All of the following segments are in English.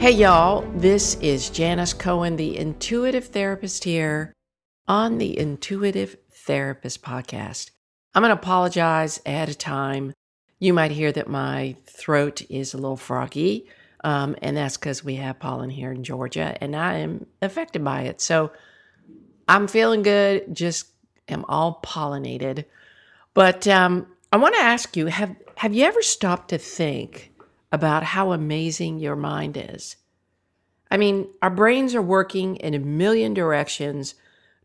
Hey, y'all, this is Janis Cohen, the intuitive therapist here on the Intuitive Therapist Podcast. I'm going to apologize ahead of time. You might hear that my throat is a little froggy, um, and that's because we have pollen here in Georgia, and I am affected by it. So I'm feeling good, just am all pollinated. But um, I want to ask you have, have you ever stopped to think? About how amazing your mind is. I mean, our brains are working in a million directions,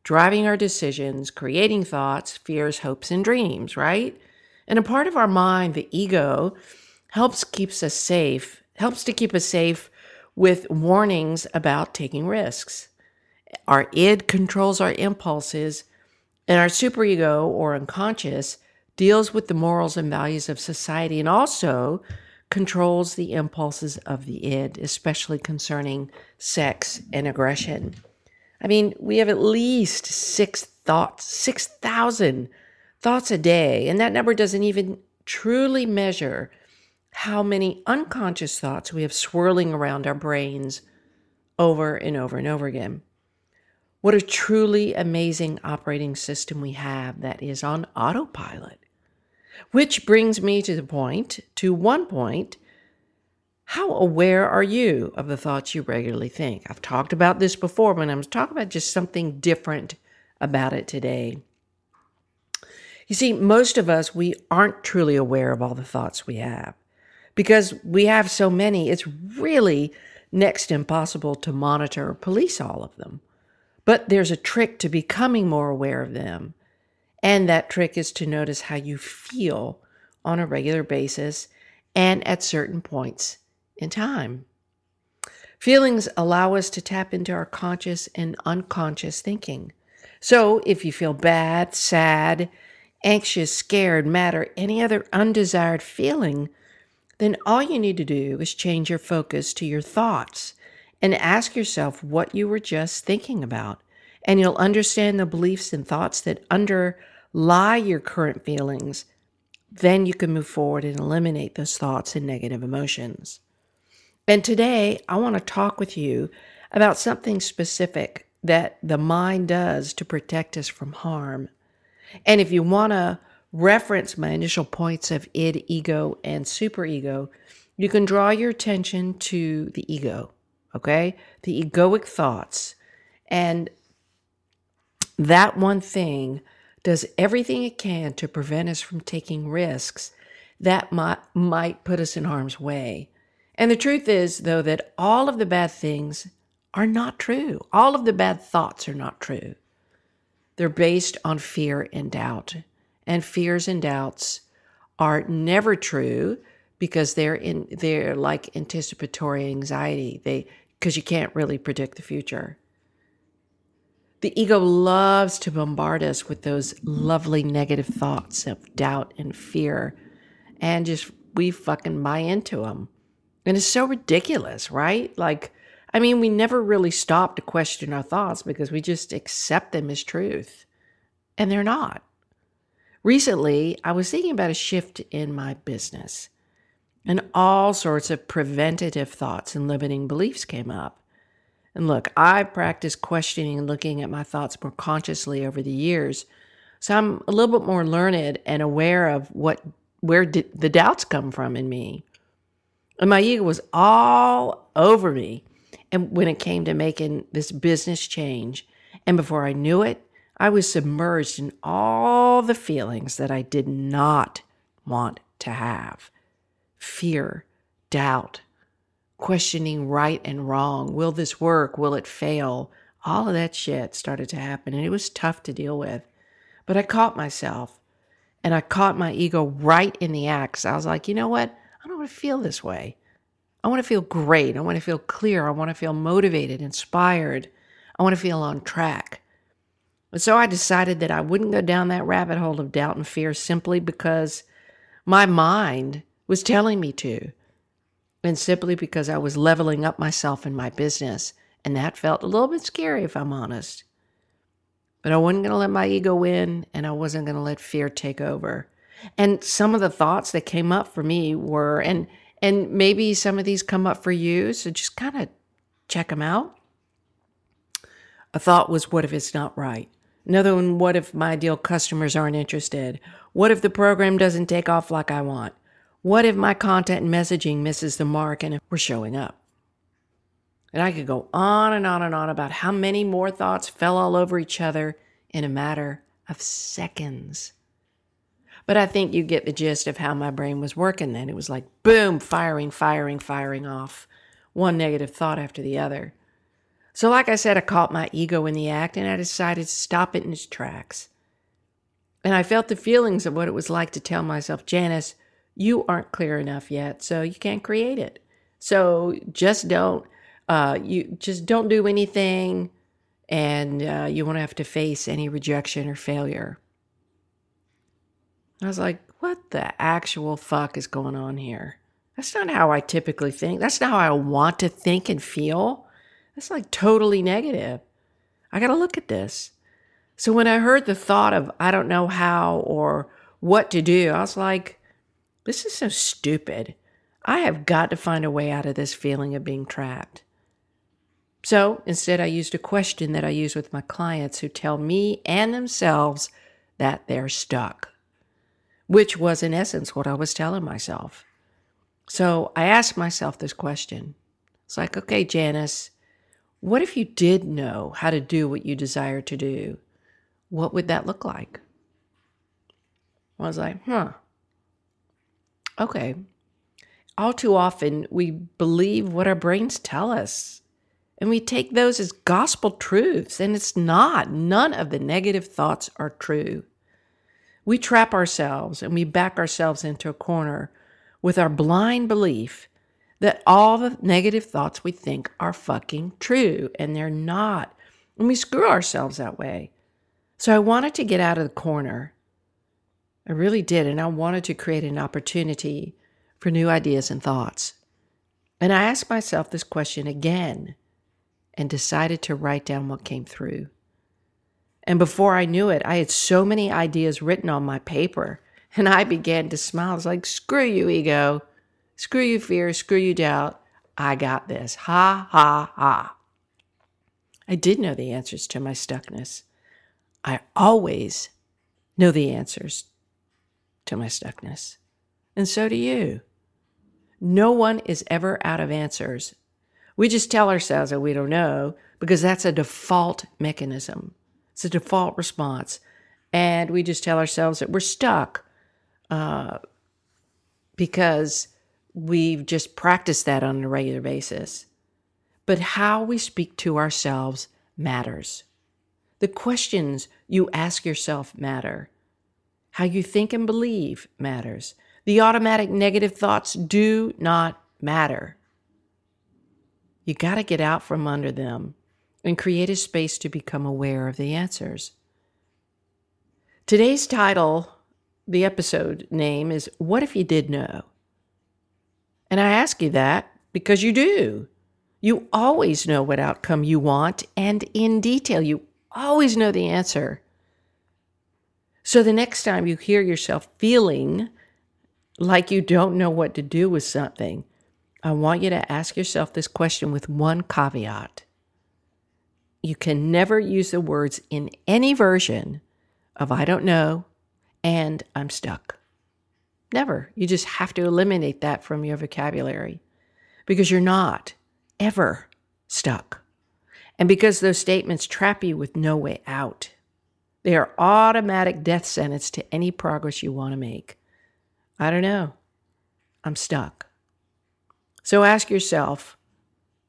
driving our decisions, creating thoughts, fears, hopes, and dreams, right? And a part of our mind, the ego, helps keeps us safe, helps to keep us safe with warnings about taking risks. Our id controls our impulses, and our superego or unconscious deals with the morals and values of society and also controls the impulses of the id, especially concerning sex and aggression. I mean, we have at least six thoughts, 6,000 thoughts a day, and that number doesn't even truly measure how many unconscious thoughts we have swirling around our brains over and over and over again. What a truly amazing operating system we have that is on autopilot. Which brings me to the point, to one point, how aware are you of the thoughts you regularly think? I've talked about this before, but I'm talking about just something different about it today. You see, most of us, we aren't truly aware of all the thoughts we have because we have so many, it's really next impossible to monitor or police all of them. But there's a trick to becoming more aware of them. And that trick is to notice how you feel on a regular basis and at certain points in time. Feelings allow us to tap into our conscious and unconscious thinking. So if you feel bad, sad, anxious, scared, mad, or any other undesired feeling, then all you need to do is change your focus to your thoughts and ask yourself what you were just thinking about. And you'll understand the beliefs and thoughts that under lie your current feelings, then you can move forward and eliminate those thoughts and negative emotions. And today, I want to talk with you about something specific that the mind does to protect us from harm. And if you want to reference my initial points of id, ego, and superego, you can draw your attention to the ego, okay? The egoic thoughts. And that one thing does everything it can to prevent us from taking risks that might, might put us in harm's way. And the truth is, though, that all of the bad things are not true. All of the bad thoughts are not true. They're based on fear and doubt. And fears and doubts are never true because they're in they're like anticipatory anxiety. They because you can't really predict the future. The ego loves to bombard us with those lovely negative thoughts of doubt and fear, and just we fucking buy into them. And it's so ridiculous, right? Like, I mean, we never really stop to question our thoughts because we just accept them as truth, and they're not. Recently, I was thinking about a shift in my business, and all sorts of preventative thoughts and limiting beliefs came up. And look, I practiced questioning and looking at my thoughts more consciously over the years. So I'm a little bit more learned and aware of what where did the doubts come from in me. And my ego was all over me. And when it came to making this business change, and before I knew it, I was submerged in all the feelings that I did not want to have fear, doubt, questioning right and wrong. Will this work? Will it fail? All of that shit started to happen and it was tough to deal with. But I caught myself and I caught my ego right in the act. I was like, you know what? I don't want to feel this way. I want to feel great. I want to feel clear. I want to feel motivated, inspired. I want to feel on track. And so I decided that I wouldn't go down that rabbit hole of doubt and fear simply because my mind was telling me to, and simply because I was leveling up myself in my business. And that felt a little bit scary, if I'm honest. But I wasn't going to let my ego win, and I wasn't going to let fear take over. And some of the thoughts that came up for me were, and and maybe some of these come up for you, so just kind of check them out. A thought was, what if it's not right? Another one, what if my ideal customers aren't interested? What if the program doesn't take off like I want? What if my content and messaging misses the mark and we're showing up? And I could go on and on and on about how many more thoughts fell all over each other in a matter of seconds. But I think you get the gist of how my brain was working then. It was like boom, firing, firing, firing off one negative thought after the other. So, like I said, I caught my ego in the act and I decided to stop it in its tracks. And I felt the feelings of what it was like to tell myself, Janis, you aren't clear enough yet, so you can't create it. So just don't, uh, you just don't do anything, and uh, you won't have to face any rejection or failure. I was like, what the actual fuck is going on here? That's not how I typically think. That's not how I want to think and feel. That's like totally negative. I got to look at this. So when I heard the thought of, I don't know how or what to do, I was like, this is so stupid. I have got to find a way out of this feeling of being trapped. So instead, I used a question that I use with my clients who tell me and themselves that they're stuck which was in essence what I was telling myself. So I asked myself this question. It's like, okay, Janis, what if you did know how to do what you desire to do? What would that look like? I was like, huh. Okay. All too often, we believe what our brains tell us, and we take those as gospel truths, and it's not. None of the negative thoughts are true. We trap ourselves and we back ourselves into a corner with our blind belief that all the negative thoughts we think are fucking true and they're not. And we screw ourselves that way. So I wanted to get out of the corner. I really did. And I wanted to create an opportunity for new ideas and thoughts. And I asked myself this question again and decided to write down what came through. And before I knew it, I had so many ideas written on my paper. And I began to smile. I was like, screw you, ego. Screw you, fear. Screw you, doubt. I got this. Ha, ha, ha. I did know the answers to my stuckness. I always know the answers to my stuckness. And so do you. No one is ever out of answers. We just tell ourselves that we don't know because that's a default mechanism. It's a default response. And we just tell ourselves that we're stuck uh, because we've just practiced that on a regular basis. But how we speak to ourselves matters. The questions you ask yourself matter. How you think and believe matters. The automatic negative thoughts do not matter. You got to get out from under them and create a space to become aware of the answers. Today's title, the episode name is What If You Did Know? And I ask you that because you do. You always know what outcome you want, and in detail, you always know the answer. So the next time you hear yourself feeling like you don't know what to do with something, I want you to ask yourself this question with one caveat you can never use the words in any version of I don't know and I'm stuck. Never. You just have to eliminate that from your vocabulary because you're not ever stuck. And because those statements trap you with no way out, they are automatic death sentence to any progress you want to make. I don't know. I'm stuck. So ask yourself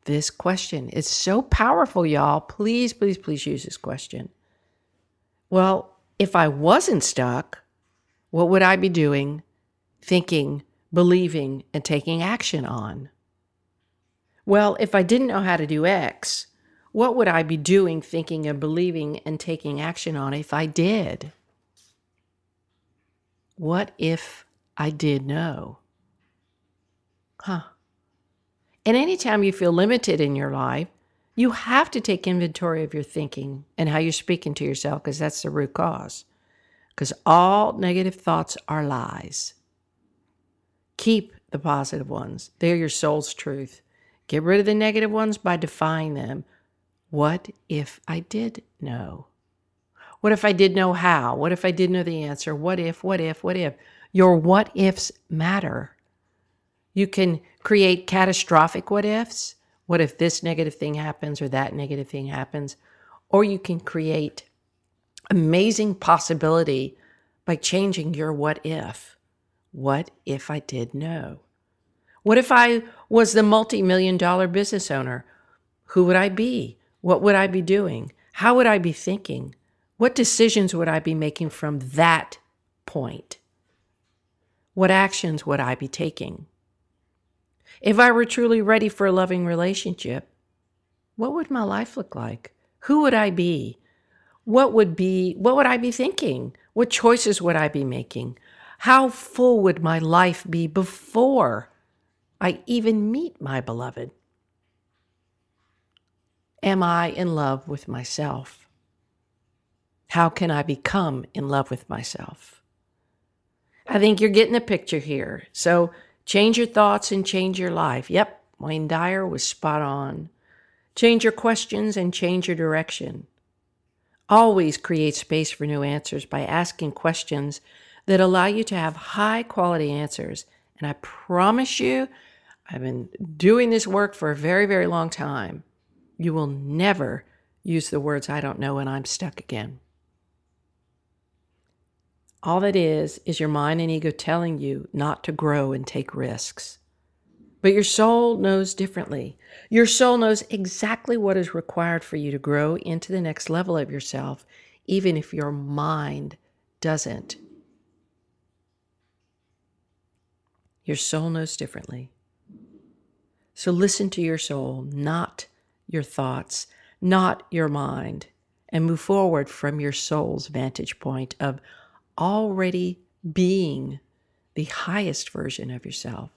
this question. It's so powerful, y'all. Please, please, please use this question. Well, if I wasn't stuck, what would I be doing, thinking, believing, and taking action on? Well, if I didn't know how to do X, what would I be doing, thinking, and believing and taking action on if I did? What if I did know? Huh. And anytime you feel limited in your life, you have to take inventory of your thinking and how you're speaking to yourself because that's the root cause. Because all negative thoughts are lies. Keep the positive ones, they're your soul's truth. Get rid of the negative ones by defying them. What if I did know? What if I did know how? What if I did know the answer? What if, what if, what if? Your what ifs matter. You can create catastrophic what ifs what if this negative thing happens or that negative thing happens? Or you can create amazing possibility by changing your what if. What if I did know? What if I was the multi million dollar business owner? Who would I be? What would I be doing? How would I be thinking? What decisions would I be making from that point? What actions would I be taking? If I were truly ready for a loving relationship, what would my life look like? Who would I be? What would be what would I be thinking? What choices would I be making? How full would my life be before I even meet my beloved? Am I in love with myself? How can I become in love with myself? I think you're getting a picture here. So Change your thoughts and change your life. Yep, Wayne Dyer was spot on. Change your questions and change your direction. Always create space for new answers by asking questions that allow you to have high quality answers. And I promise you, I've been doing this work for a very, very long time. You will never use the words, I don't know, and I'm stuck again. All that is, is your mind and ego telling you not to grow and take risks. But your soul knows differently. Your soul knows exactly what is required for you to grow into the next level of yourself, even if your mind doesn't. Your soul knows differently. So listen to your soul, not your thoughts, not your mind, and move forward from your soul's vantage point of already being the highest version of yourself.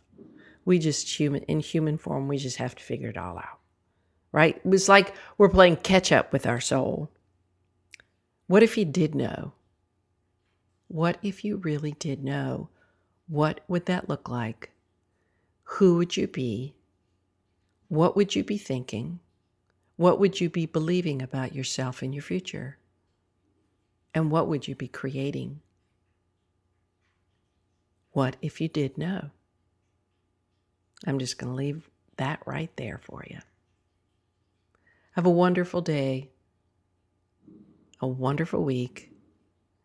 We just human in human form, we just have to figure it all out. Right? It's like we're playing catch up with our soul. What if you did know? What if you really did know? What would that look like? Who would you be? What would you be thinking? What would you be believing about yourself and your future? And what would you be creating? What if you did know? I'm just going to leave that right there for you. Have a wonderful day, a wonderful week,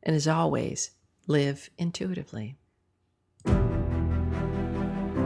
and as always, live intuitively.